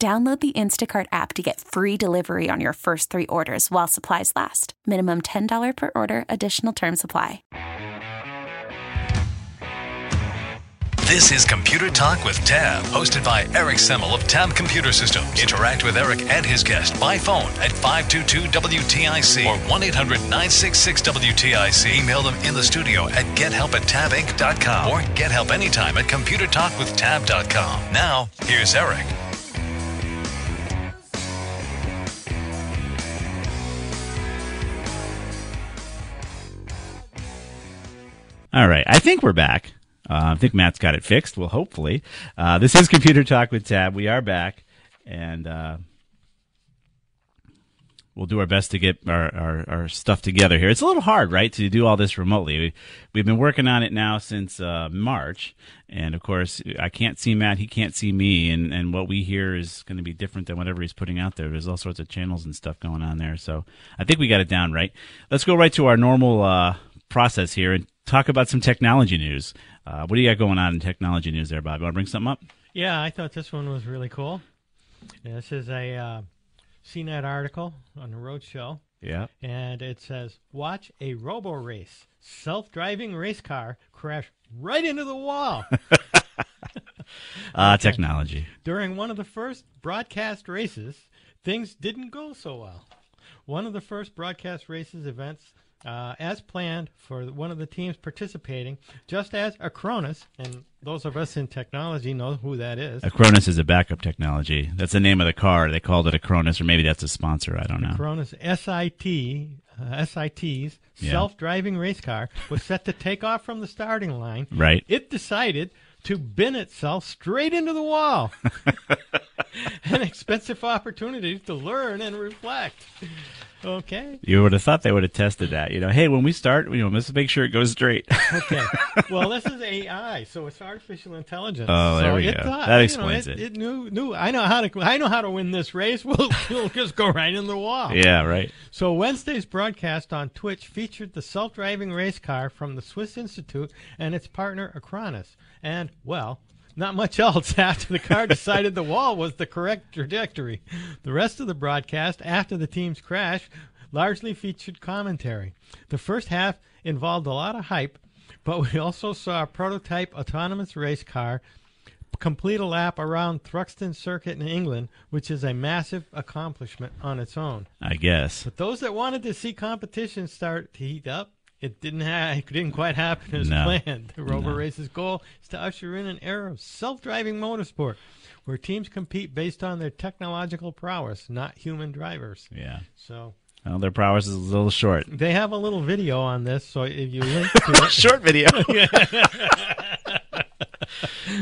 Download the Instacart app to get free delivery on your first three orders while supplies last. Minimum $10 per order, additional term supply. This is Computer Talk with Tab, hosted by Eric Semmel of Tab Computer Systems. Interact with Eric and his guest by phone at 522-WTIC or 1-800-966-WTIC. Email them in the studio at gethelp at tabinc.com or get help anytime at computertalkwithtab.com. Now, here's Eric. All right. I think we're back. Uh, I think Matt's got it fixed. Well, hopefully. Uh, this is Computer Talk with Tab. We are back, and uh, we'll do our best to get our, our, our, stuff together here. It's a little hard, right, to do all this remotely. We, have been working on it now since uh, March, and of course, I can't see Matt. He can't see me, and, and what we hear is going to be different than whatever he's putting out there. There's all sorts of channels and stuff going on there. So I think we got it down right. Let's go right to our normal uh, process here and talk about some technology news. Uh, what do you got going on in technology news there, Bob? You want to bring something up? Yeah, I thought this one was really cool. This is a uh, CNET article on the roadshow. Yeah. And it says, watch a Roborace. Self driving race car crash right into the wall. Ah, uh, technology. During one of the first broadcast races, things didn't go so well. One of the first broadcast races events uh, as planned for one of the teams participating, just as Acronis, and those of us in technology know who that is. Acronis is a backup technology. That's the name of the car. They called it Acronis, or maybe that's a sponsor. I don't know. Acronis SIT, uh, SIT's yeah. self-driving race car was set to take off from the starting line. Right. It decided to bin itself straight into the wall. An expensive opportunity to learn and reflect. Okay. You would have thought they would have tested that. You know, hey, when we start, you know, let's make sure it goes straight. okay. Well, this is AI, so it's artificial intelligence. Oh, there so we go. Thought, that explains know, it, it. It knew, knew. I know how to. I know how to win this race. We'll, we'll just go right in the wall. Yeah, right. So Wednesday's broadcast on Twitch featured the self-driving race car from the Swiss Institute and its partner Acronis, and well, not much else after the car decided the wall was the correct trajectory. The rest of the broadcast after the team's crash largely featured commentary. The first half involved a lot of hype, but we also saw a prototype autonomous race car complete a lap around Thruxton Circuit in England, which is a massive accomplishment on its own. I guess. But those that wanted to see competition start to heat up, it didn't ha- it didn't quite happen as no. planned. The Rover no. Race's goal is to usher in an era of self-driving motorsport where teams compete based on their technological prowess, not human drivers. Yeah. So well, their prowess is a little short. They have a little video on this, so if you link to it, short video.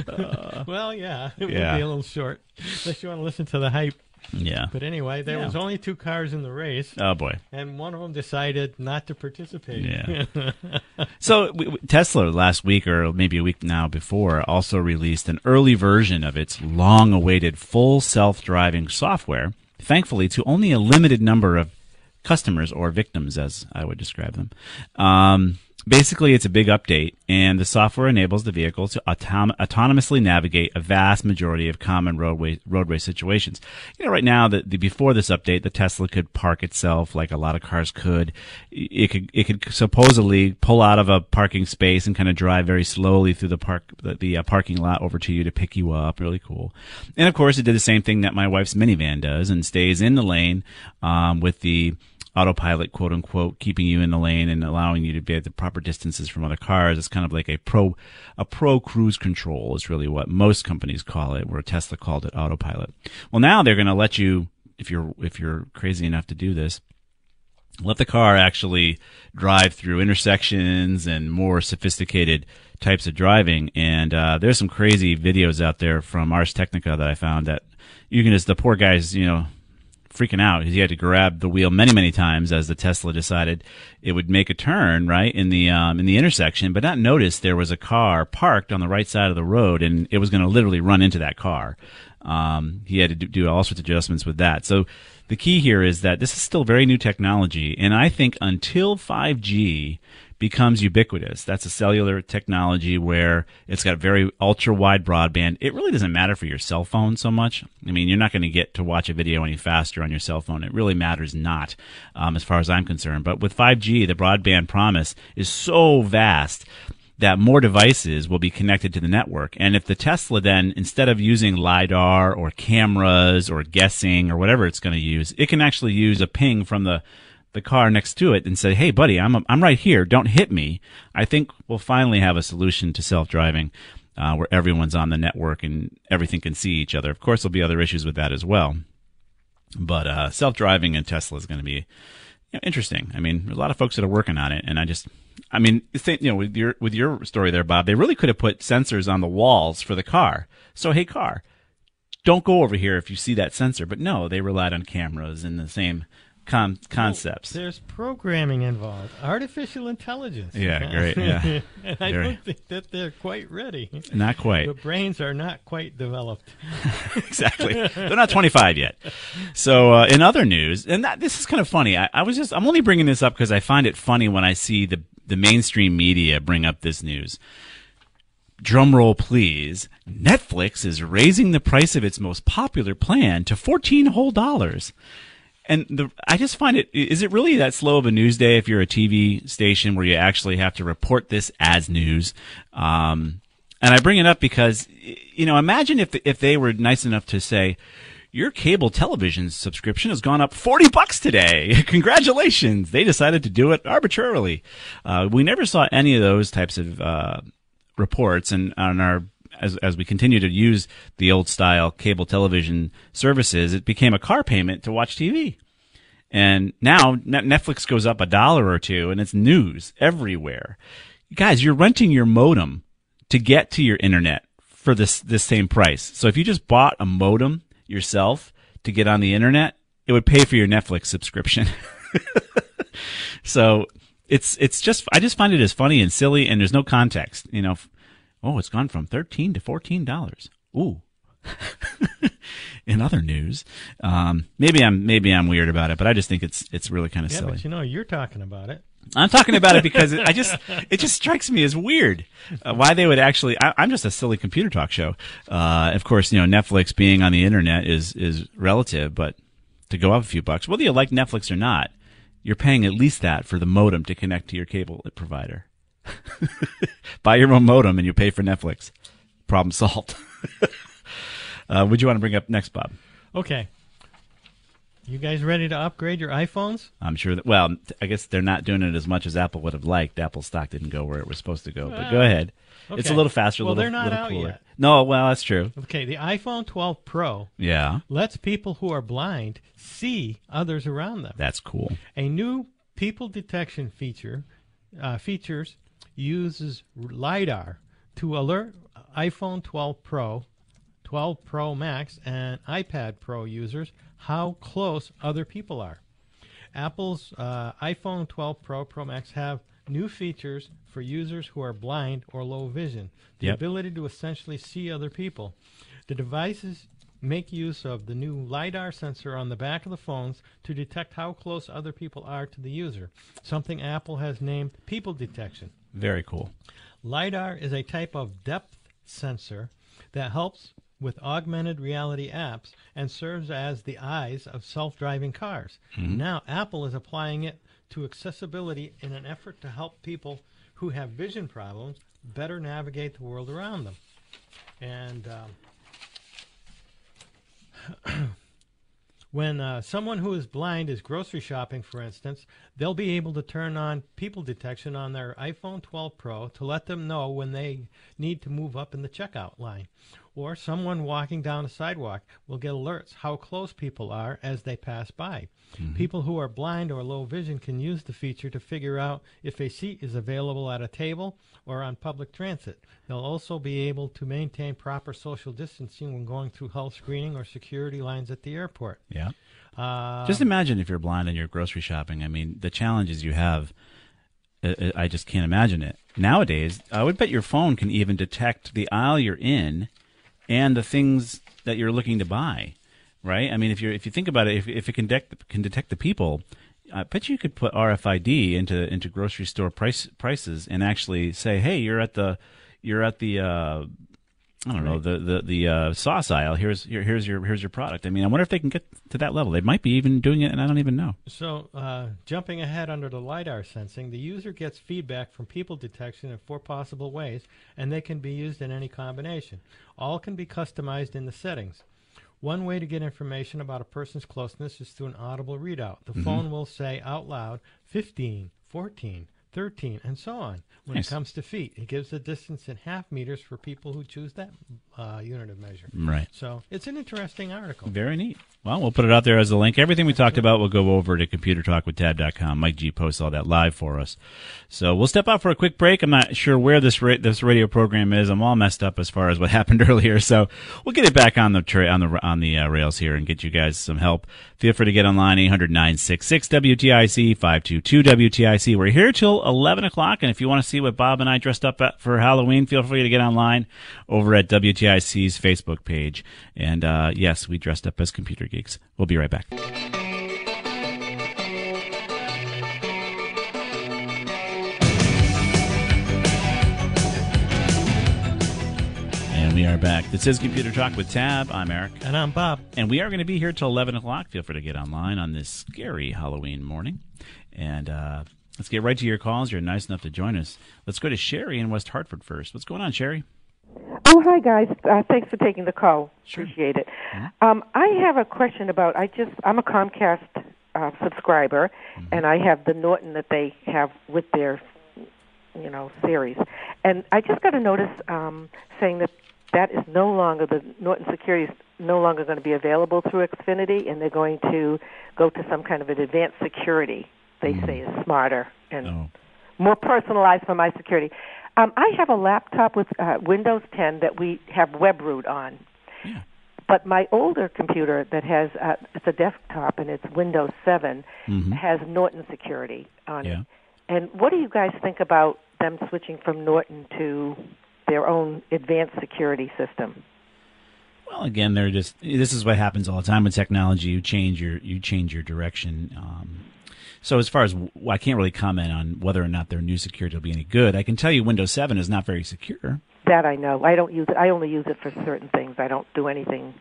uh, well, yeah, it yeah. would be a little short, unless you want to listen to the hype. Yeah. But anyway, there yeah. was only two cars in the race. Oh boy. And one of them decided not to participate. Yeah. so we, Tesla last week or maybe a week now before also released an early version of its long-awaited full self-driving software. Thankfully, to only a limited number of customers or victims, as I would describe them. Um, basically, it's a big update, and the software enables the vehicle to autom- autonomously navigate a vast majority of common roadway roadway situations. You know, right now, the, the before this update, the Tesla could park itself like a lot of cars could. It could it could supposedly pull out of a parking space and kind of drive very slowly through the park the, the uh, parking lot over to you to pick you up. Really cool. And of course, it did the same thing that my wife's minivan does and stays in the lane um, with the autopilot, quote unquote, keeping you in the lane and allowing you to be at the proper distances from other cars. It's kind of like a pro, a pro cruise control is really what most companies call it, where Tesla called it autopilot. Well, now they're going to let you, if you're, if you're crazy enough to do this, let the car actually drive through intersections and more sophisticated types of driving. And uh, there's some crazy videos out there from Ars Technica that I found that you can just the poor guys, you know, freaking out because he had to grab the wheel many, many times as the Tesla decided it would make a turn right in the um, in the intersection, but not notice there was a car parked on the right side of the road and it was going to literally run into that car. Um, he had to do all sorts of adjustments with that. So the key here is that this is still very new technology, and I think until 5G becomes ubiquitous. That's a cellular technology where it's got very ultra wide broadband. It really doesn't matter for your cell phone so much. I mean, you're not going to get to watch a video any faster on your cell phone. It really matters not, um, as far as I'm concerned. But with 5G, the broadband promise is so vast that more devices will be connected to the network. And if the Tesla then, instead of using LiDAR or cameras or guessing or whatever it's going to use, it can actually use a ping from the the car next to it and say, "Hey, buddy, I'm I'm right here. Don't hit me." I think we'll finally have a solution to self-driving uh, where everyone's on the network and everything can see each other. Of course, there'll be other issues with that as well, but uh, self-driving in Tesla is going to be you know, interesting. I mean, there's a lot of folks that are working on it, and I just, I mean, you know, with your with your story there, Bob, they really could have put sensors on the walls for the car. So, hey, car, don't go over here if you see that sensor. But no, they relied on cameras and the same con- concepts. Well, there's programming involved, artificial intelligence. Yeah, great. Yeah, I don't think that they're quite ready. Not quite. The brains are not quite developed. exactly. They're not 25 yet. So, uh, in other news, and that, this is kind of funny. I, I was just I'm only bringing this up because I find it funny when I see the the mainstream media bring up this news. Drumroll, please. Netflix is raising the price of its most popular plan to 14 whole dollars and the I just find it is it really that slow of a news day if you're a TV station where you actually have to report this as news. Um, and I bring it up because you know imagine if if they were nice enough to say your cable television subscription has gone up 40 bucks today. Congratulations. They decided to do it arbitrarily. Uh, we never saw any of those types of uh, reports and on our as as we continue to use the old style cable television services, it became a car payment to watch TV. And now Netflix goes up a dollar or two, and it's news everywhere. Guys, you're renting your modem to get to your internet for this this same price. So if you just bought a modem yourself to get on the internet, it would pay for your Netflix subscription. so it's it's just I just find it as funny and silly, and there's no context. You know, Oh, it's gone from thirteen to fourteen dollars. Ooh. In other news, um, maybe I'm maybe I'm weird about it, but I just think it's it's really kind of yeah, silly. But you know, you're talking about it. I'm talking about it because it, I just it just strikes me as weird uh, why they would actually. I, am just a silly computer talk show. Uh, of course, you know Netflix being on the internet is is relative, but to go up a few bucks, whether you like Netflix or not, you're paying at least that for the modem to connect to your cable provider. Buy your own modem and you pay for Netflix. Problem solved. uh, would you want to bring up next, Bob? Okay. You guys ready to upgrade your iPhones? I'm sure that. Well, I guess they're not doing it as much as Apple would have liked. Apple stock didn't go where it was supposed to go. But go ahead. Okay. It's a little faster. Well, little, they're not out cooler. yet. No, well, that's true. Okay, the iPhone 12 Pro. Yeah. Lets people who are blind see others around them. That's cool. A new people detection feature uh, features uses LiDAR to alert iPhone 12 Pro, 12 Pro Max, and iPad Pro users how close other people are. Apple's uh, iPhone 12 Pro, Pro Max have new features for users who are blind or low vision. The yep. ability to essentially see other people. The devices make use of the new LiDAR sensor on the back of the phones to detect how close other people are to the user, something Apple has named people detection. Very cool. LiDAR is a type of depth sensor that helps with augmented reality apps and serves as the eyes of self driving cars. Now, Apple is applying it to accessibility in an effort to help people who have vision problems better navigate the world around them. And um, when uh, someone who is blind is grocery shopping, for instance, they'll be able to turn on people detection on their iPhone 12 Pro to let them know when they need to move up in the checkout line. Or someone walking down a sidewalk will get alerts how close people are as they pass by. People who are blind or low vision can use the feature to figure out if a seat is available at a table or on public transit. They'll also be able to maintain proper social distancing when going through health screening or security lines at the airport. Yeah. Uh, Just imagine if you're blind and you're grocery shopping. I mean, the challenges you have, uh, uh, I just can't imagine it. Nowadays, I would bet your phone can even detect the aisle you're in and the things that you're looking to buy, right? I mean, if you if you think about it, if, if it can detect can detect the people, I bet you could put RFID into into grocery store price prices and actually say, hey, you're at the you're at the uh, I don't know the the the uh, sauce aisle. Here's here, here's your here's your product. I mean, I wonder if they can get to that level. They might be even doing it, and I don't even know. So, uh, jumping ahead under the LiDAR sensing, the user gets feedback from people detection in four possible ways, and they can be used in any combination. All can be customized in the settings. One way to get information about a person's closeness is through an audible readout. The phone will say out loud 15, 14, 13, and so on. When Nice. it comes to feet, it gives the distance in half meters for people who choose that uh, unit of measure. Right. So, it's an interesting article. Very neat. Well, we'll put it out there as a link. Everything we talked about, we'll go over to computertalkwithtab.com. Mike G posts all that live for us. So we'll step out for a quick break. I'm not sure where this ra- this radio program is. I'm all messed up as far as what happened earlier. So we'll get it back on the tra- on the on the uh, rails here and get you guys some help. Feel free to get online 800-966 WTIC 522 WTIC. We're here till 11 o'clock, and if you want to see what Bob and I dressed up at for Halloween, feel free to get online over at WTIC's Facebook page. And uh, yes, we dressed up as computer geeks. We'll be right back. And we are back. This is Computer Talk with Tab. I'm Eric. And I'm Bob. And we are going to be here till 11 o'clock. Feel free to get online on this scary Halloween morning. And uh, let's get right to your calls. You're nice enough to join us. Let's go to Sherry in West Hartford first. What's going on, Sherry? Oh, hi guys. Uh, thanks for taking the call. Sure. Appreciate it. Um, I have a question about. I just I'm a Comcast uh, subscriber, and I have the Norton that they have with their, you know, series, and I just got a notice um, saying that that is no longer the Norton security is no longer going to be available through Xfinity, and they're going to go to some kind of an advanced security. They say is smarter and Oh, more personalized for my security. Um, I have a laptop with uh, Windows 10 that we have WebRoot on. Yeah. But my older computer that has uh, it's a desktop and it's Windows 7 Mhm. has Norton security on Yeah. it. And what do you guys think about them switching from Norton to their own advanced security system? Well, again, they're just. This is what happens all the time with technology. You change your you change your direction. Um, so as far as well, I can't really comment on whether or not their new security will be any good. I can tell you Windows 7 is not very secure. That I know. I don't use it. I only use it for certain things. I don't do anything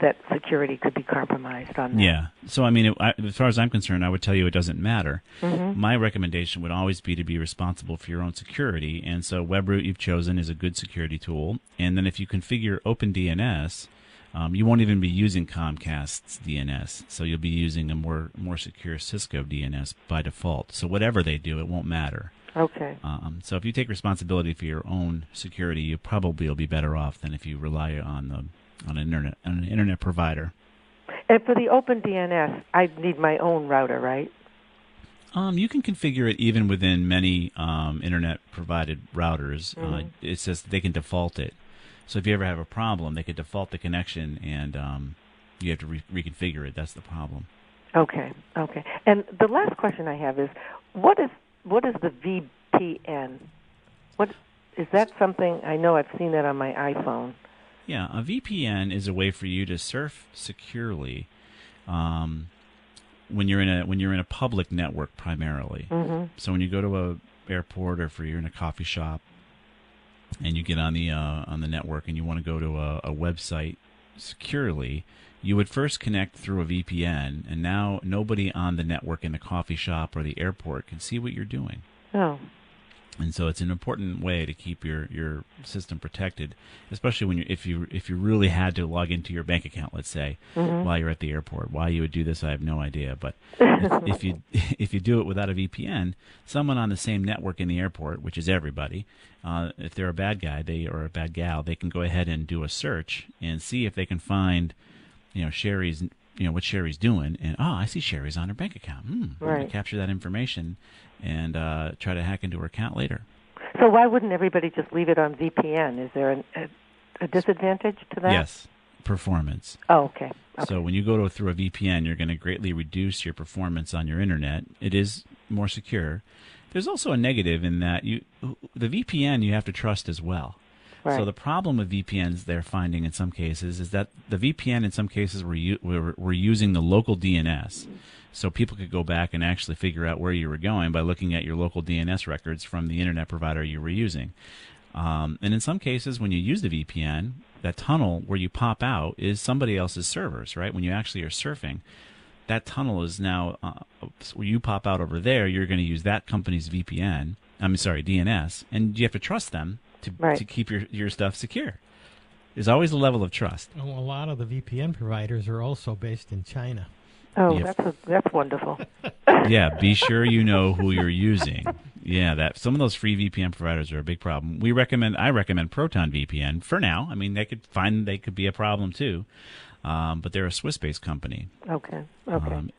that security could be compromised on. that. Yeah. So I mean, it, I, as far as I'm concerned, I would tell you it doesn't matter. Mm-hmm. My recommendation would always be to be responsible for your own security, and so WebRoot you've chosen is a good security tool. And then if you configure OpenDNS, um, you won't even be using Comcast's DNS, so you'll be using a more more secure Cisco DNS by default. So whatever they do, it won't matter. Okay. Um, so if you take responsibility for your own security, you probably will be better off than if you rely on the on an internet on an internet provider. And for the Open DNS, I need my own router, right? Um, you can configure it even within many um, internet provided routers. Uh, Mm-hmm. it says they can default it. So if you ever have a problem, they could default the connection, and um, you have to re- reconfigure it. That's the problem. Okay, okay. And the last question I have is, what is what is the VPN? What is that something? I know I've seen that on my iPhone. Yeah, a VPN is a way for you to surf securely um, when you're in a when you're in a public network primarily. Mm-hmm. So when you go to a airport or if you're in a coffee shop and you get on the uh, on the network and you want to go to a, a website securely, you would first connect through a VPN, and now nobody on the network in the coffee shop or the airport can see what you're doing. Oh, And so it's an important way to keep your, your system protected, especially when you if you if you really had to log into your bank account, let's say, while you're at the airport. Why you would do this, I have no idea. But if, if you if you do it without a VPN, someone on the same network in the airport, which is everybody, uh, if they're a bad guy, they or a bad gal, they can go ahead and do a search and see if they can find, you know, Sherry's. You know what Sherry's doing, and oh, I see Sherry's on her bank account. Hmm, I'm gonna Right. capture that information and uh, try to hack into her account later. so why wouldn't everybody just leave it on VPN? Is there an, a, a disadvantage to that? Yes, performance. Oh, okay. okay. So when you go to, through a VPN, you're going to greatly reduce your performance on your internet. It is more secure. There's also a negative in that you the VPN you have to trust as well. So the problem with VPNs they're finding in some cases is that the VPN in some cases were u- were, were using the local DNS. So people could go back and actually figure out where you were going by looking at your local DNS records from the internet provider you were using. Um, and in some cases, when you use the VPN, that tunnel where you pop out is somebody else's servers, right? When you actually are surfing, that tunnel is now uh, where you pop out over there. You're going to use that company's VPN. I'm sorry, DNS, and you have to trust them to Right. to keep your your stuff secure. There's always a level of trust. Oh, a lot of the VPN providers are also based in China. oh, yeah. that's a, that's wonderful. yeah, be sure you know who you're using. Yeah, that some of those free VPN providers are a big problem. We recommend I recommend Proton VPN for now. I mean, they could find they could be a problem too, um, but they're a Swiss-based company. Okay. Okay. Um,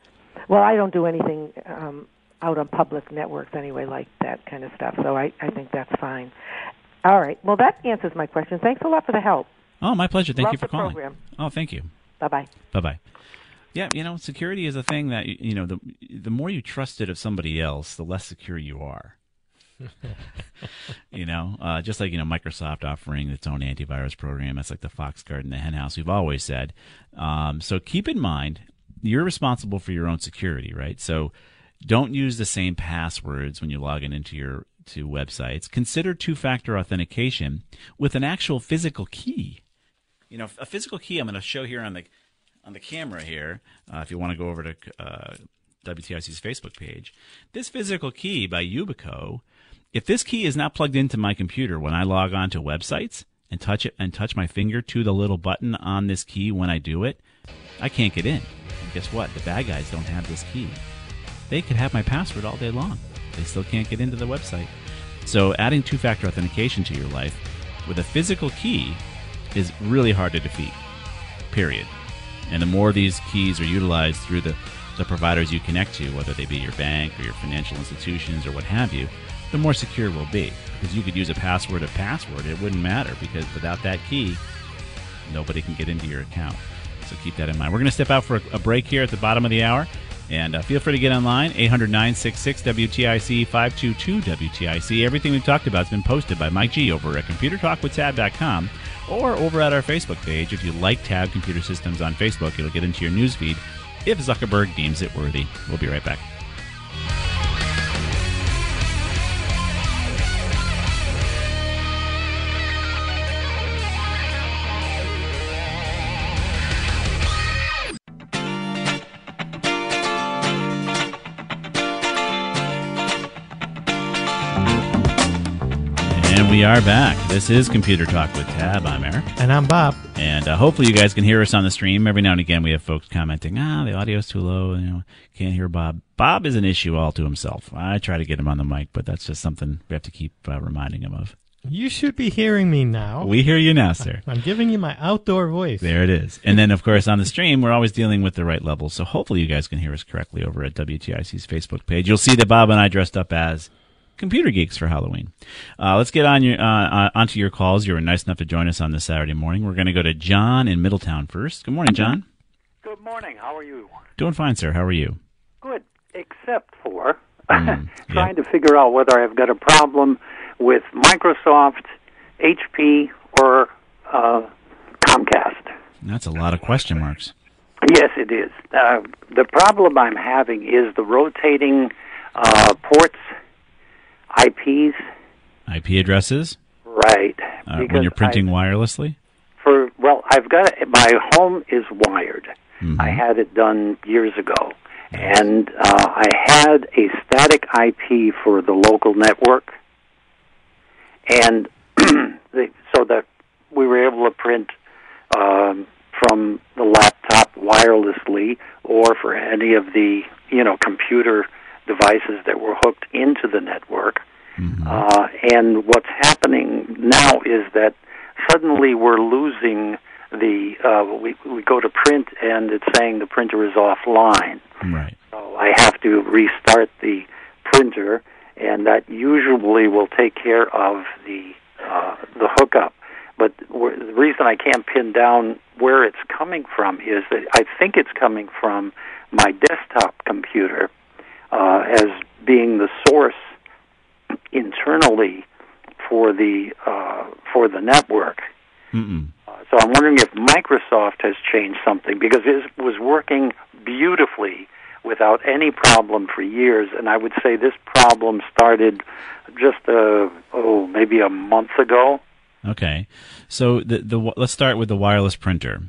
well, I don't do anything um, out on public networks anyway, like that kind of stuff. So I, I think that's fine. All right. Well, that answers my question. Thanks a lot for the help. oh, my pleasure. Thank Love you for the calling. program. Oh, thank you. Bye bye. Bye bye. Yeah, you know, security is a thing that you know the the more you trust it of somebody else, the less secure you are. you know, uh, just like you know Microsoft offering its own antivirus program. That's like the Fox Guard and the henhouse. We've always said. Um, so keep in mind, you're responsible for your own security, right? So don't use the same passwords when you log in into your to websites. Consider two-factor authentication with an actual physical key you know, a physical key. I'm going to show here on the on the camera here. Uh, if you want to go over to uh, WTIC's Facebook page, this physical key by Yubico. If this key is not plugged into my computer when I log on to websites and touch it and touch my finger to the little button on this key when I do it, I can't get in. And guess what? The bad guys don't have this key. They could have my password all day long. They still can't get into the website. So adding two-factor authentication to your life with a physical key is really hard to defeat. Period. And the more these keys are utilized through the, the providers you connect to, whether they be your bank or your financial institutions or what have you, the more secure we'll be. Because you could use a password of password, it wouldn't matter because without that key, nobody can get into your account. So keep that in mind. We're going to step out for a break here at the bottom of the hour. And uh, feel free to get online, 800 966 WTIC 522 WTIC. Everything we've talked about has been posted by Mike G over at ComputerTalkWithTab.com or over at our Facebook page. If you like Tab Computer Systems on Facebook, it'll get into your newsfeed if Zuckerberg deems it worthy. We'll be right back. We are back. This is Computer Talk with Tab. I'm Eric. And I'm Bob. And uh, hopefully you guys can hear us on the stream. Every now and again we have folks commenting, ah, the audio's too low, you know, can't hear Bob. Bob is an issue all to himself. I try to get him on the mic, but that's just something we have to keep uh, reminding him of. You should be hearing me now. We hear you now, sir. I'm giving you my outdoor voice. There it is. And then, of course, on the stream, we're always dealing with the right levels. So hopefully you guys can hear us correctly over at WTIC's Facebook page. You'll see that Bob and I dressed up as computer geeks for Halloween. Uh, let's get on your uh, uh, onto your calls. You were nice enough to join us on this Saturday morning. We're going to go to John in Middletown first. Good morning, John. Good morning. How are you? Doing fine, sir. How are you? Good, except for Mm, trying to figure out whether I've got a problem with Microsoft, HP, or uh, Comcast. That's a lot of question marks. Yes, it is. Uh, the problem I'm having is the rotating uh, ports, IPs. IP addresses Right. uh, when you're printing I- wirelessly. for well, I've got my home is wired. Mhm. I had it done years ago, and uh, I had a static IP for the local network, and the, so that we were able to print um, from the laptop wirelessly, or for any of the you know computer devices that were hooked into the network. Uh, and what's happening now is that suddenly we're losing the. Uh, we we go to print and it's saying the printer is offline. Right. So I have to restart the printer, and that usually will take care of the uh, the hookup. But the reason I can't pin down where it's coming from is that I think it's coming from my desktop computer uh, as being the source internally for the uh, for the network. Mm-mm. Uh, so I'm wondering if Microsoft has changed something because it was working beautifully without any problem for years, and I would say this problem started just uh, oh maybe a month ago. Okay. So the the let's start with the wireless printer.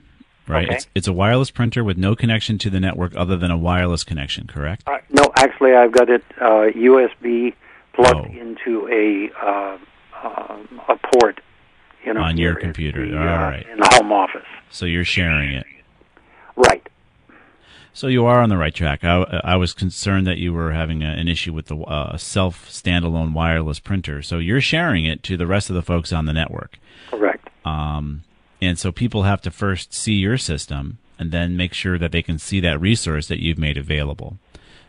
Right. Okay. It's, it's a wireless printer with no connection to the network other than a wireless connection. Correct. Uh, no, actually, I've got it uh, USB plugged Oh. into a uh, um a port. You know, On your computer. the, All uh, right. in the home office. So you're sharing it. Right. So you are on the right track. I, I was concerned that you were having a, an issue with the uh, self standalone wireless printer. So you're sharing it to the rest of the folks on the network. Correct. Um, and so people have to first see your system and then make sure that they can see that resource that you've made available.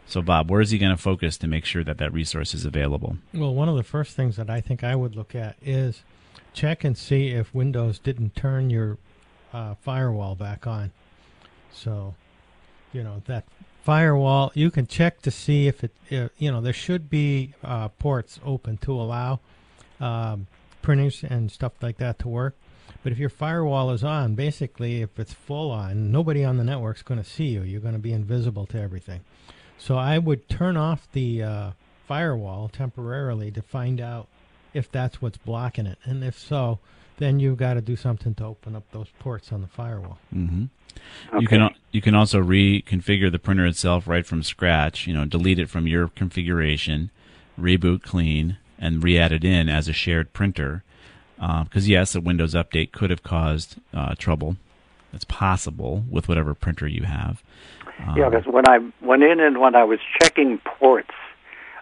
So, Bob, where is he going to focus to make sure that that resource is available? Well, one of the first things that I think I would look at is check and see if Windows didn't turn your uh, firewall back on. So, you know that firewall, you can check to see if it, uh, you know, there should be uh, ports open to allow um, printers and stuff like that to work. But if your firewall is on, basically, if it's full on, nobody on the network's going to see you. You're going to be invisible to everything. So I would turn off the uh, firewall temporarily to find out if that's what's blocking it, and if so, then you've got to do something to open up those ports on the firewall. Mm-hmm. Okay. You can you can also reconfigure the printer itself right from scratch. You know, delete it from your configuration, reboot clean, and re-add it in as a shared printer. Because yes, a Windows update could have caused uh, trouble. It's possible with whatever printer you have. Um, Yeah, because when I went in and when I was checking ports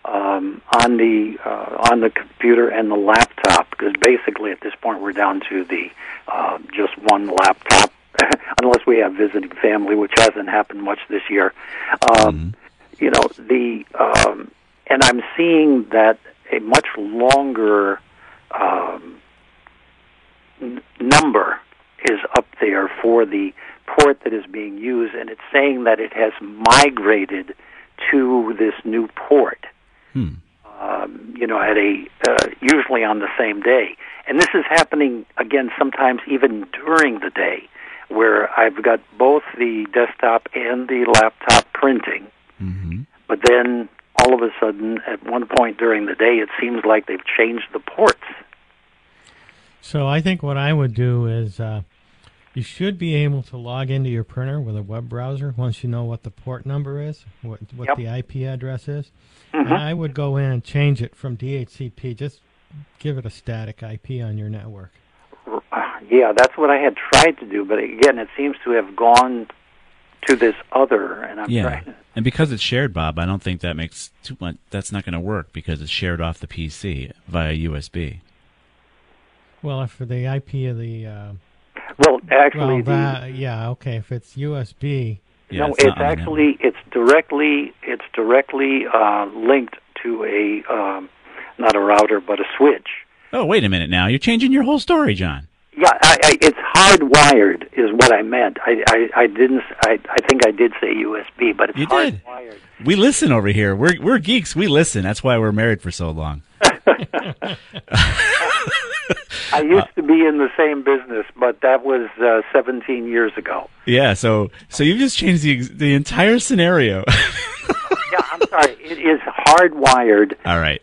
um, on the uh, on the computer and the laptop, because basically at this point we're down to the uh, just one laptop, unless we have visiting family, which hasn't happened much this year. Um, You know the um, and I'm seeing that a much longer um, n- number is up there for the port that is being used, and it's saying that it has migrated to this new port. Hmm. Um, you know, at a uh, usually on the same day, and this is happening again sometimes even during the day, where I've got both the desktop and the laptop printing, hmm but then all of a sudden, at one point during the day, it seems like they've changed the ports. So I think what I would do is uh, you should be able to log into your printer with a web browser once you know what the port number is, what what Yep. the IP address is. Mhm. And I would go in and change it from DHCP. Just give it a static IP on your network. Uh, Yeah, that's what I had tried to do, but again, it seems to have gone to this other, and I'm Yeah, trying. and because it's shared, Bob, I don't think that makes too much. That's not going to work because it's shared off the PC via USB. Well, if the IP of the uh, Well, actually, well, the, yeah, okay. If it's USB, Yeah, no, it's it's, not on actually it's directly it's directly uh, linked to a um, not a router but a switch. Oh, wait a minute now. You're changing your whole story, John. Yeah, I, I, it's hardwired is what I meant. I, I, I didn't. I, I think I did say USB, but it's You did. hardwired. We listen over here. We're we're geeks. We listen. That's why we're married for so long. I used to be in the same business, but that was uh, 17 years ago. Yeah, so so you've just changed the the entire scenario. Yeah, I'm sorry. It is hardwired All right.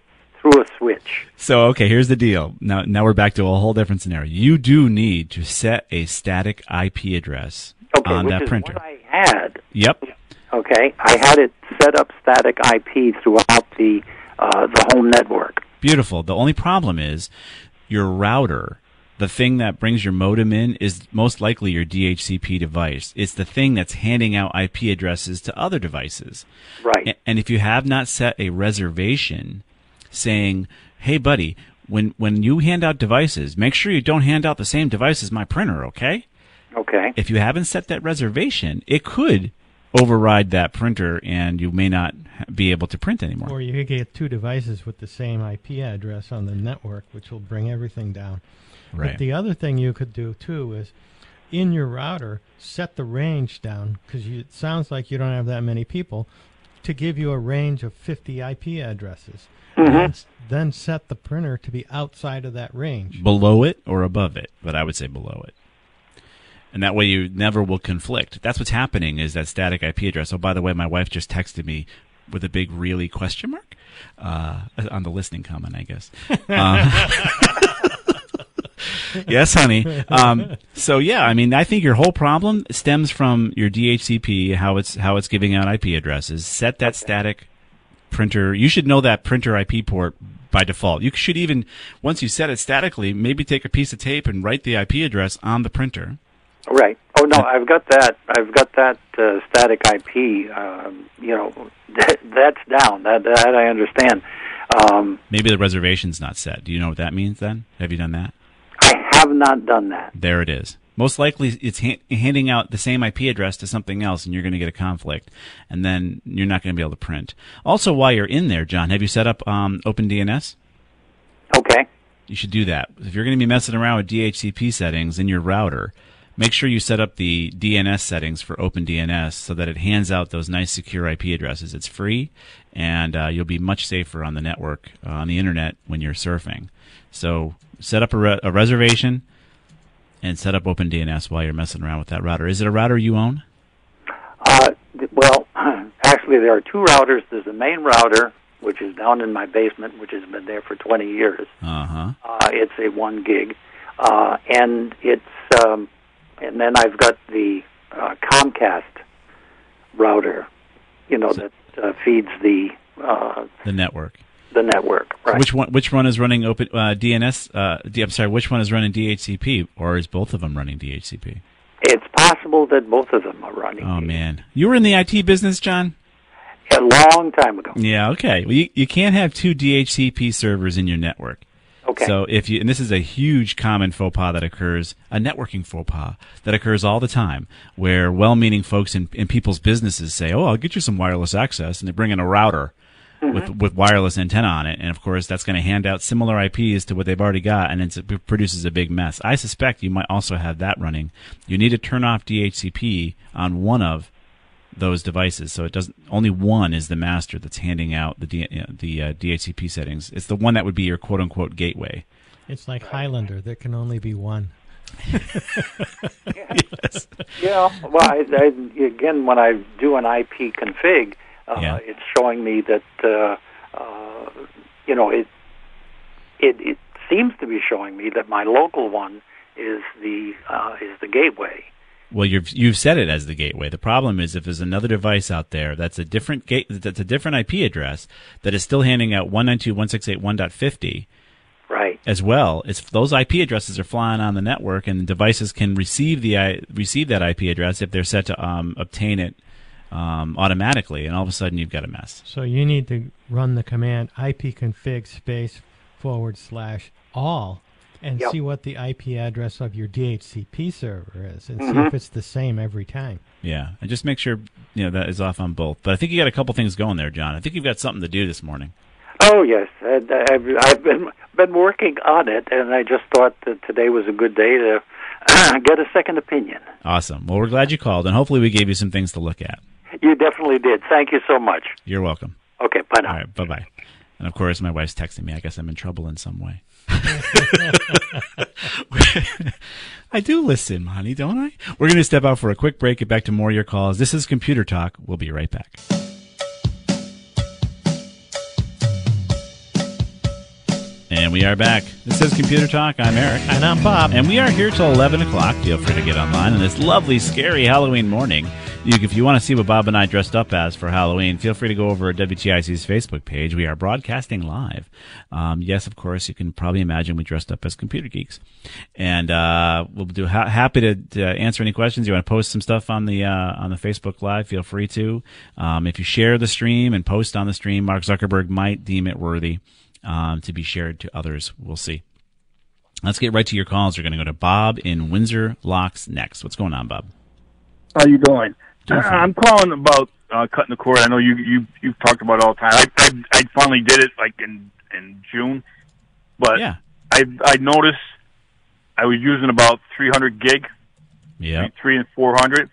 Through a switch. So okay, here's the deal. Now now we're back to a whole different scenario. You do need to set a static IP address Okay, on which that is printer. what I had. Yep. Okay, I had it set up static IP throughout the uh, the home network. Beautiful. The only problem is your router, the thing that brings your modem in, is most likely your DHCP device. It's the thing that's handing out IP addresses to other devices. Right. And if you have not set a reservation saying, hey, buddy, when, when you hand out devices, make sure you don't hand out the same device as my printer, okay? Okay. If you haven't set that reservation, it could override that printer and you may not be able to print anymore. Or you could get two devices with the same IP address on the network, which will bring everything down. Right. But the other thing you could do too is in your router set the range down because it sounds like you don't have that many people to give you a range of 50 IP addresses. Mm-hmm. And then set the printer to be outside of that range. below it or above it, but I would say below it. And that way you never will conflict. That's what's happening is that static IP address. Oh, by the way, my wife just texted me with a big really question mark uh, on the listening comment, I guess. Um, yes, honey. Um, so yeah, I mean, I think your whole problem stems from your DHCP, how it's how it's giving out IP addresses. Set that static printer. You should know that printer IP port by default. You should even once you set it statically, maybe take a piece of tape and write the IP address on the printer. Right. Oh no, I've got that. I've got that uh, static IP. Um, you know, that, that's down. That that I understand. Um, Maybe the reservation's not set. Do you know what that means? Then have you done that? Not done that. There it is. Most likely, it's ha- handing out the same IP address to something else, and you're going to get a conflict, and then you're not going to be able to print. Also, while you're in there, John, have you set up um, OpenDNS? Okay. You should do that. If you're going to be messing around with DHCP settings in your router, make sure you set up the DNS settings for OpenDNS so that it hands out those nice secure IP addresses. It's free, and uh, you'll be much safer on the network, uh, on the internet when you're surfing. So set up a, re- a reservation and set up OpenDNS while you're messing around with that router. Is it a router you own? Uh, well, actually, there are two routers. There's the main router, which is down in my basement, which has been there for 20 years. Uh huh. Uh, it's a one gig, uh, and it's um, and then I've got the uh, Comcast router, you know, that uh, feeds the uh, The network. The network. Right. Which one? Which one is running Open uh, DNS? Uh, D- I'm sorry. Which one is running DHCP, or is both of them running DHCP? It's possible that both of them are running. Oh man, you were in the IT business, John. A long time ago. Yeah. Okay. Well, you, you can't have two DHCP servers in your network. Okay. So if you and this is a huge common faux pas that occurs, a networking faux pas that occurs all the time, where well-meaning folks in, in people's businesses say, "Oh, I'll get you some wireless access," and they bring in a router with with wireless antenna on it, and of course that's going to hand out similar IPs to what they've already got, and it's, it produces a big mess. I suspect you might also have that running. You need to turn off DHCP on one of those devices, so it doesn't. Only one is the master that's handing out the D, the uh, DHCP settings. It's the one that would be your quote unquote gateway. It's like Highlander. There can only be one. yes. Yeah. Well, I, I, again, when I do an IP config, uh, Yeah. it's showing me that uh, uh, you know it, it it seems to be showing me that my local one is the uh, is the gateway. Well, you've you've set it as the gateway. The problem is if there's another device out there that's a different gate that's a different IP address that is still handing out 192.168.1.50 Right. as well. It's those IP addresses are flying on the network, and devices can receive the receive that IP address if they're set to um, obtain it um, automatically, and all of a sudden you've got a mess. So you need to run the command ipconfig space forward slash all and Yep. see what the IP address of your DHCP server is and see Mhm. if it's the same every time. Yeah, and just make sure you know that is off on both. But I think you got a couple things going there, John. I think you've got something to do this morning. Oh yes, and I've, I've been been working on it, and I just thought that today was a good day to get a second opinion. Awesome. Well, we're glad you called, and hopefully we gave you some things to look at. You definitely did. Thank you so much. You're welcome. Okay, bye now. All right, bye bye. And of course, my wife's texting me. I guess I'm in trouble in some way. I do listen, honey, don't I? We're going to step out for a quick break, get back to more of your calls. This is Computer Talk. We'll be right back. And we are back. This is Computer Talk. I'm Eric. And I'm Bob. And we are here till 11 o'clock. Feel free to get online on this lovely, scary Halloween morning. You, if you want to see what Bob and I dressed up as for Halloween, feel free to go over to WTIC's Facebook page. We are broadcasting live. Um, yes, of course, you can probably imagine we dressed up as computer geeks. And uh, we'll do ha- happy to, to, answer any questions. You want to post some stuff on the uh, on the Facebook Live, feel free to. Um, if you share the stream and post on the stream, Mark Zuckerberg might deem it worthy um, to be shared to others. We'll see. Let's get right to your calls. We're going to go to Bob in Windsor Locks next. What's going on, Bob? How you doing? I'm calling about uh, cutting the cord. I know you you you've talked about it all the time. I, I I finally did it like in in June, but yeah. I I noticed I was using about 300 gig, yeah, three and 400.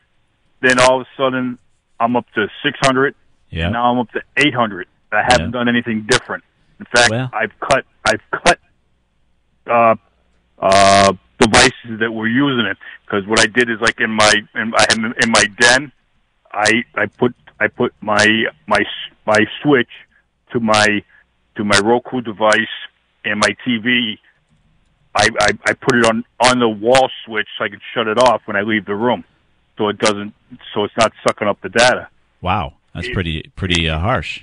Then all of a sudden I'm up to 600. Yeah. Now I'm up to 800. I haven't done anything different. In fact, Well- I've cut I've cut uh, uh, devices that were using it because what I did is like in my in, I had in my den, I I put I put my my my switch to my to my Roku device and my TV. I, I I put it on on the wall switch so I can shut it off when I leave the room, so it doesn't so it's not sucking up the data. Wow, that's pretty pretty uh, harsh.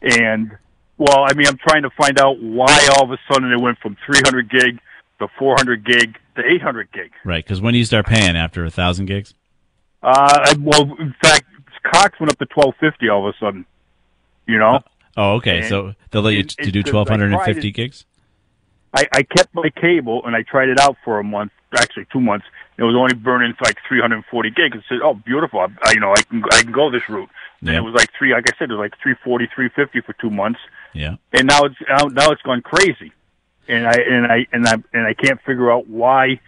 And well, I mean, I'm trying to find out why all of a sudden it went from 300 gig to 400 gig to 800 gig. Right, because when do you start paying after a thousand gigs? Uh, well, in fact, Cox went up to 1250 all of a sudden. You know, Oh, okay. And so they'll let you it- to do twelve hundred and fifty gigs. I, I kept my cable and I tried it out for a month, actually two months. It was only burning like 340 gigs. I said, "Oh, beautiful! I, I, you know, I can I can go this route." And it was like three, like I said, it was like 340, 350 for two months. Yeah. and now it's now, now it's gone crazy, and I and I and I and I can't figure out why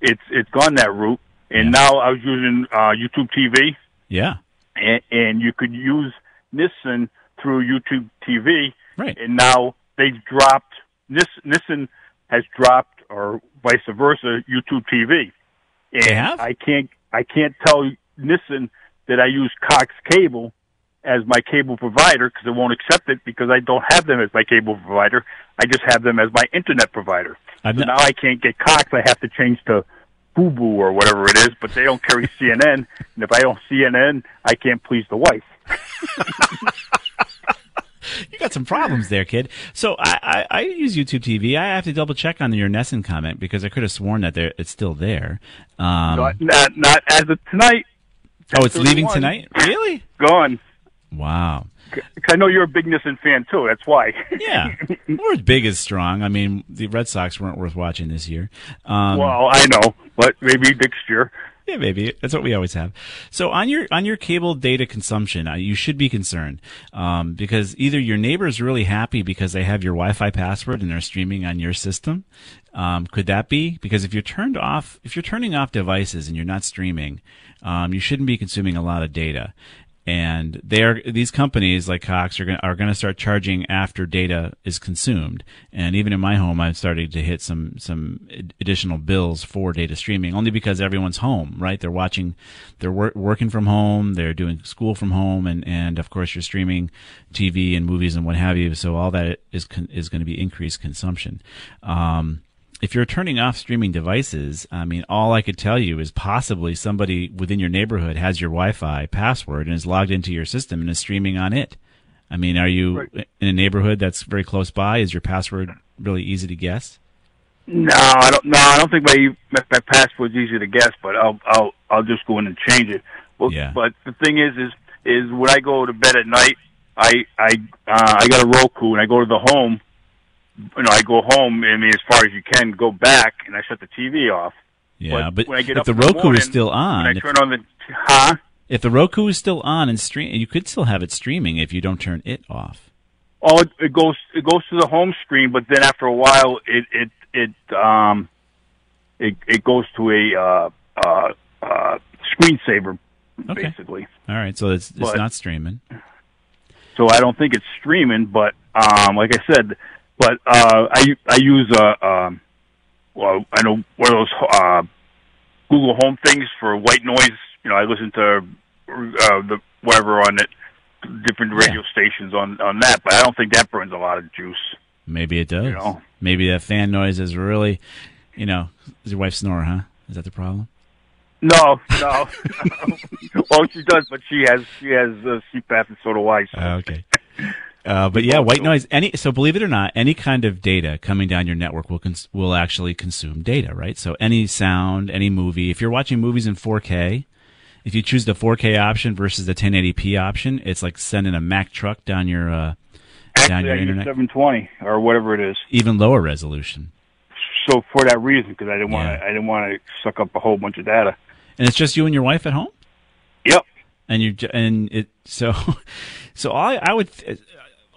it's it's gone that route. And now I was using uh, YouTube TV, Yeah. and, and you could use NESN through YouTube TV, Right. and now they've dropped Nis, NESN has dropped, or vice versa, YouTube TV. And They have? I can't I can't tell NESN that I use Cox Cable as my cable provider because it won't accept it because I don't have them as my cable provider. I just have them as my internet provider. I've so not- now I can't get Cox. I have to change to Fubo or whatever it is. But they don't carry CNN, and if I don't CNN, I can't please the wife. You got some problems there, kid. So I, I, I use YouTube TV. I have to double check on your NESN comment because I could have sworn that there, it's still there. Um, Not, not, not as of tonight. oh, it's leaving 10:31. tonight. Really? Gone. Wow. I know you're a big NESN fan too. That's why. Yeah, we're as big as strong. I mean, the Red Sox weren't worth watching this year. Um, well, I know, but maybe next year. Yeah, maybe that's what we always have. So on your on your cable data consumption, uh, you should be concerned um, because either your neighbor is really happy because they have your Wi-Fi password and they're streaming on your system. Um, could that be? Because if you're turned off, if you're turning off devices and you're not streaming, um, you shouldn't be consuming a lot of data. And they're these companies like Cox are going are going to start charging after data is consumed. And even in my home, I'm starting to hit some some additional bills for data streaming, only because everyone's home, right? They're watching, they're wor- working from home, they're doing school from home, and and of course you're streaming TV and movies and what have you. So all that is con- is going to be increased consumption. Um, if you're turning off streaming devices, I mean, all I could tell you is possibly somebody within your neighborhood has your Wi-Fi password and is logged into your system and is streaming on it. I mean, are you Right. in a neighborhood that's very close by? Is your password really easy to guess? No, I don't. No, I don't think my my, password's easy to guess, but I'll I'll I'll just go in and change it. Well, Yeah. But the thing is, is is when I go to bed at night, I I uh, I got a Roku, and I go to the home. You know, I go home. I mean, as far as you can, go back, and I shut the TV off. Yeah, but, when I get if the in the Roku morning, is still on, I if, turn on the huh? if the Roku is still on and stream, you could still have it streaming if you don't turn it off. Oh, it, it goes it goes to the home screen, but then after a while, it it it um it it goes to a uh uh uh screensaver Okay. basically. All right, so it's it's But- not streaming. so I don't think it's streaming. But um, like I said, but uh, I I use a um, well I know one of those uh, Google Home things for white noise. You know, I listen to uh, the whatever on it, different radio stations on on that, but I don't think that burns a lot of juice. Maybe it does. You know? Maybe that fan noise is really, you know, is your wife snore, huh? Is that the problem? No, no. well, she does, but she has she has uh, CPAP, and so do I. So. Uh, okay. Uh, but yeah, white noise. Any so believe it or not, any kind of data coming down your network will cons- will actually consume data, right? So any sound, any movie. If you're watching movies in 4K, if you choose the 4K option versus the 1080p option, it's like sending a Mack truck down your uh, down your internet. 720 or whatever it is. Even lower resolution, So for that reason, because I didn't want Yeah. to, I didn't want to suck up a whole bunch of data. and it's just you and your wife at home. Yep. and you and it so so I I would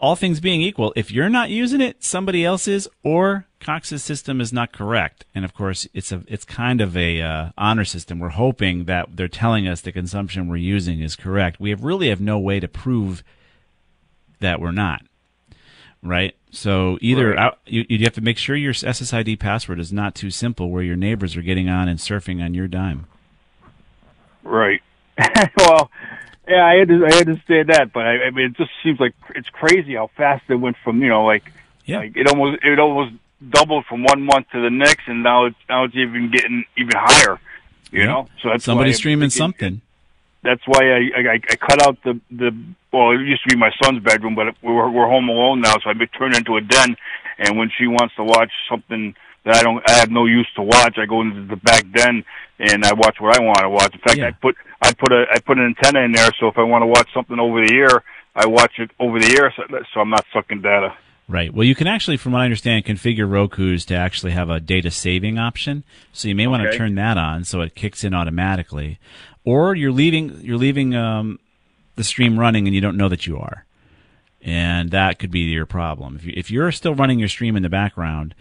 all things being equal, if you're not using it, somebody else is, or Cox's system is not correct. And of course, it's a it's kind of a uh, honor system. We're hoping that they're telling us the consumption we're using is correct. We have really have no way to prove that we're not. Right. So either Right. out, you you have to make sure your SSID password is not too simple, where your neighbors are getting on and surfing on your dime. Right. well, yeah, I, under, I understand that, but I, I mean, it just seems like it's crazy how fast it went from you know like Yeah. like it almost it almost doubled from one month to the next, and now it's now it's even getting even higher. You Yeah. know, so that's Somebody's streaming something. That's why I, I I cut out the the well, it used to be my son's bedroom, but we're we're home alone now, so I turned into a den. And when she wants to watch something that I don't, I have no use to watch, I go into the back den and I watch what I want to watch. In fact, Yeah. I put I put a I put an antenna in there, so if I want to watch something over the air, I watch it over the air, so, so I'm not sucking data. Right. Well, you can actually, from what I understand, configure Roku's to actually have a data saving option. So you may want to turn that on so it kicks in automatically, or you're leaving you're leaving um, the stream running and you don't know that you are, and that could be your problem. If you, if you're still running your stream in the background.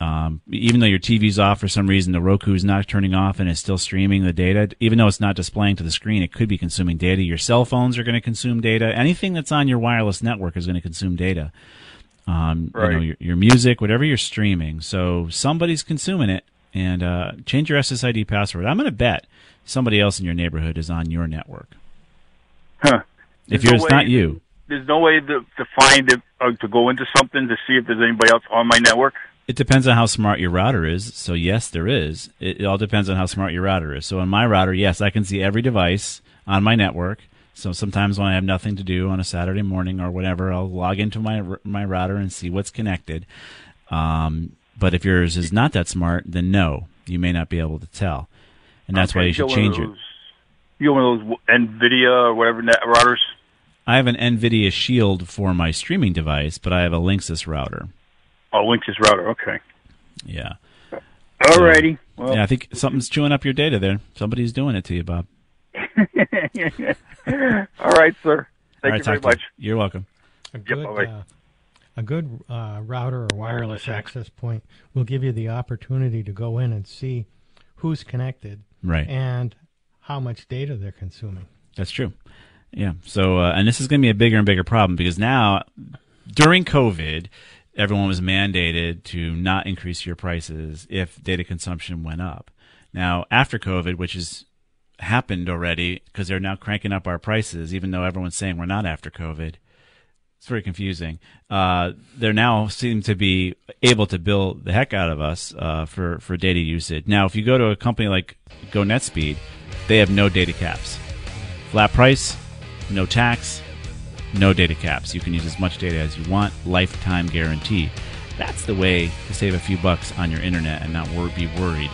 Um, even though your TV's off for some reason, the Roku is not turning off and it's still streaming the data. Even though it's not displaying to the screen, it could be consuming data. Your cell phones are going to consume data. Anything that's on your wireless network is going to consume data um, you know, Right. your, your music, whatever you're streaming. So somebody's consuming it, and uh, change your SSID password. I'm going to bet somebody else in your neighborhood is on your network. Huh. If There's no it's not you. There's no way to, to find it or to go into something to see if there's anybody else on my network. It depends on how smart your router is. So yes, there is. It, it all depends on how smart your router is. So on my router, yes, I can see every device on my network. So sometimes when I have nothing to do on a Saturday morning or whatever, I'll log into my my router and see what's connected. Um, but if yours is not that smart, then no, you may not be able to tell, and that's why you should change of it. You one of those NVIDIA or whatever net routers. I have an NVIDIA Shield for my streaming device, but I have a Linksys router. Oh, Linksys router. Okay. Yeah. Alrighty. Well, yeah, I think something's chewing up your data there. Somebody's doing it to you, Bob. All right, sir. Thank All right, you very much. You. are welcome. A good, bye-bye. uh, a good uh, router or wireless access point will give you the opportunity to go in and see who's connected Right. and how much data they're consuming. That's true. Yeah. So, uh, and this is going to be a bigger and bigger problem because now, during COVID, everyone was mandated to not increase your prices if data consumption went up. Now, after COVID, which has happened already because they're now cranking up our prices, even though everyone's saying we're not after COVID. It's very confusing. Uh, they now seem to be able to bill the heck out of us uh, for for data usage. Now, if you go to a company like GoNetSpeed, they have no data caps, flat price, no tax, no data caps. You can use as much data as you want, lifetime guarantee. That's the way to save a few bucks on your internet and not wor- be worried.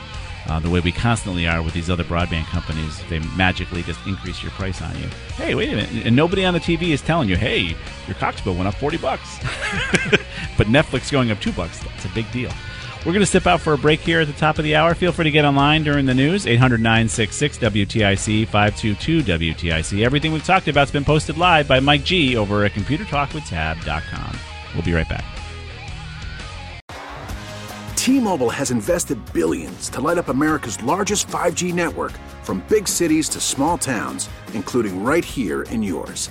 Uh, the way we constantly are with these other broadband companies, they magically just increase your price on you. Hey, wait a minute! And nobody on the TV is telling you, "Hey, your Cox bill went up forty bucks," but Netflix going up two bucks—that's a big deal. We're going to step out for a break here at the top of the hour. Feel free to get online during the news. 800 966 WTIC 522 WTIC. Everything we've talked about has been posted live by Mike G over at ComputerTalkWithTab.com. We'll be right back. T-Mobile has invested billions to light up America's largest 5G network from big cities to small towns, including right here in yours.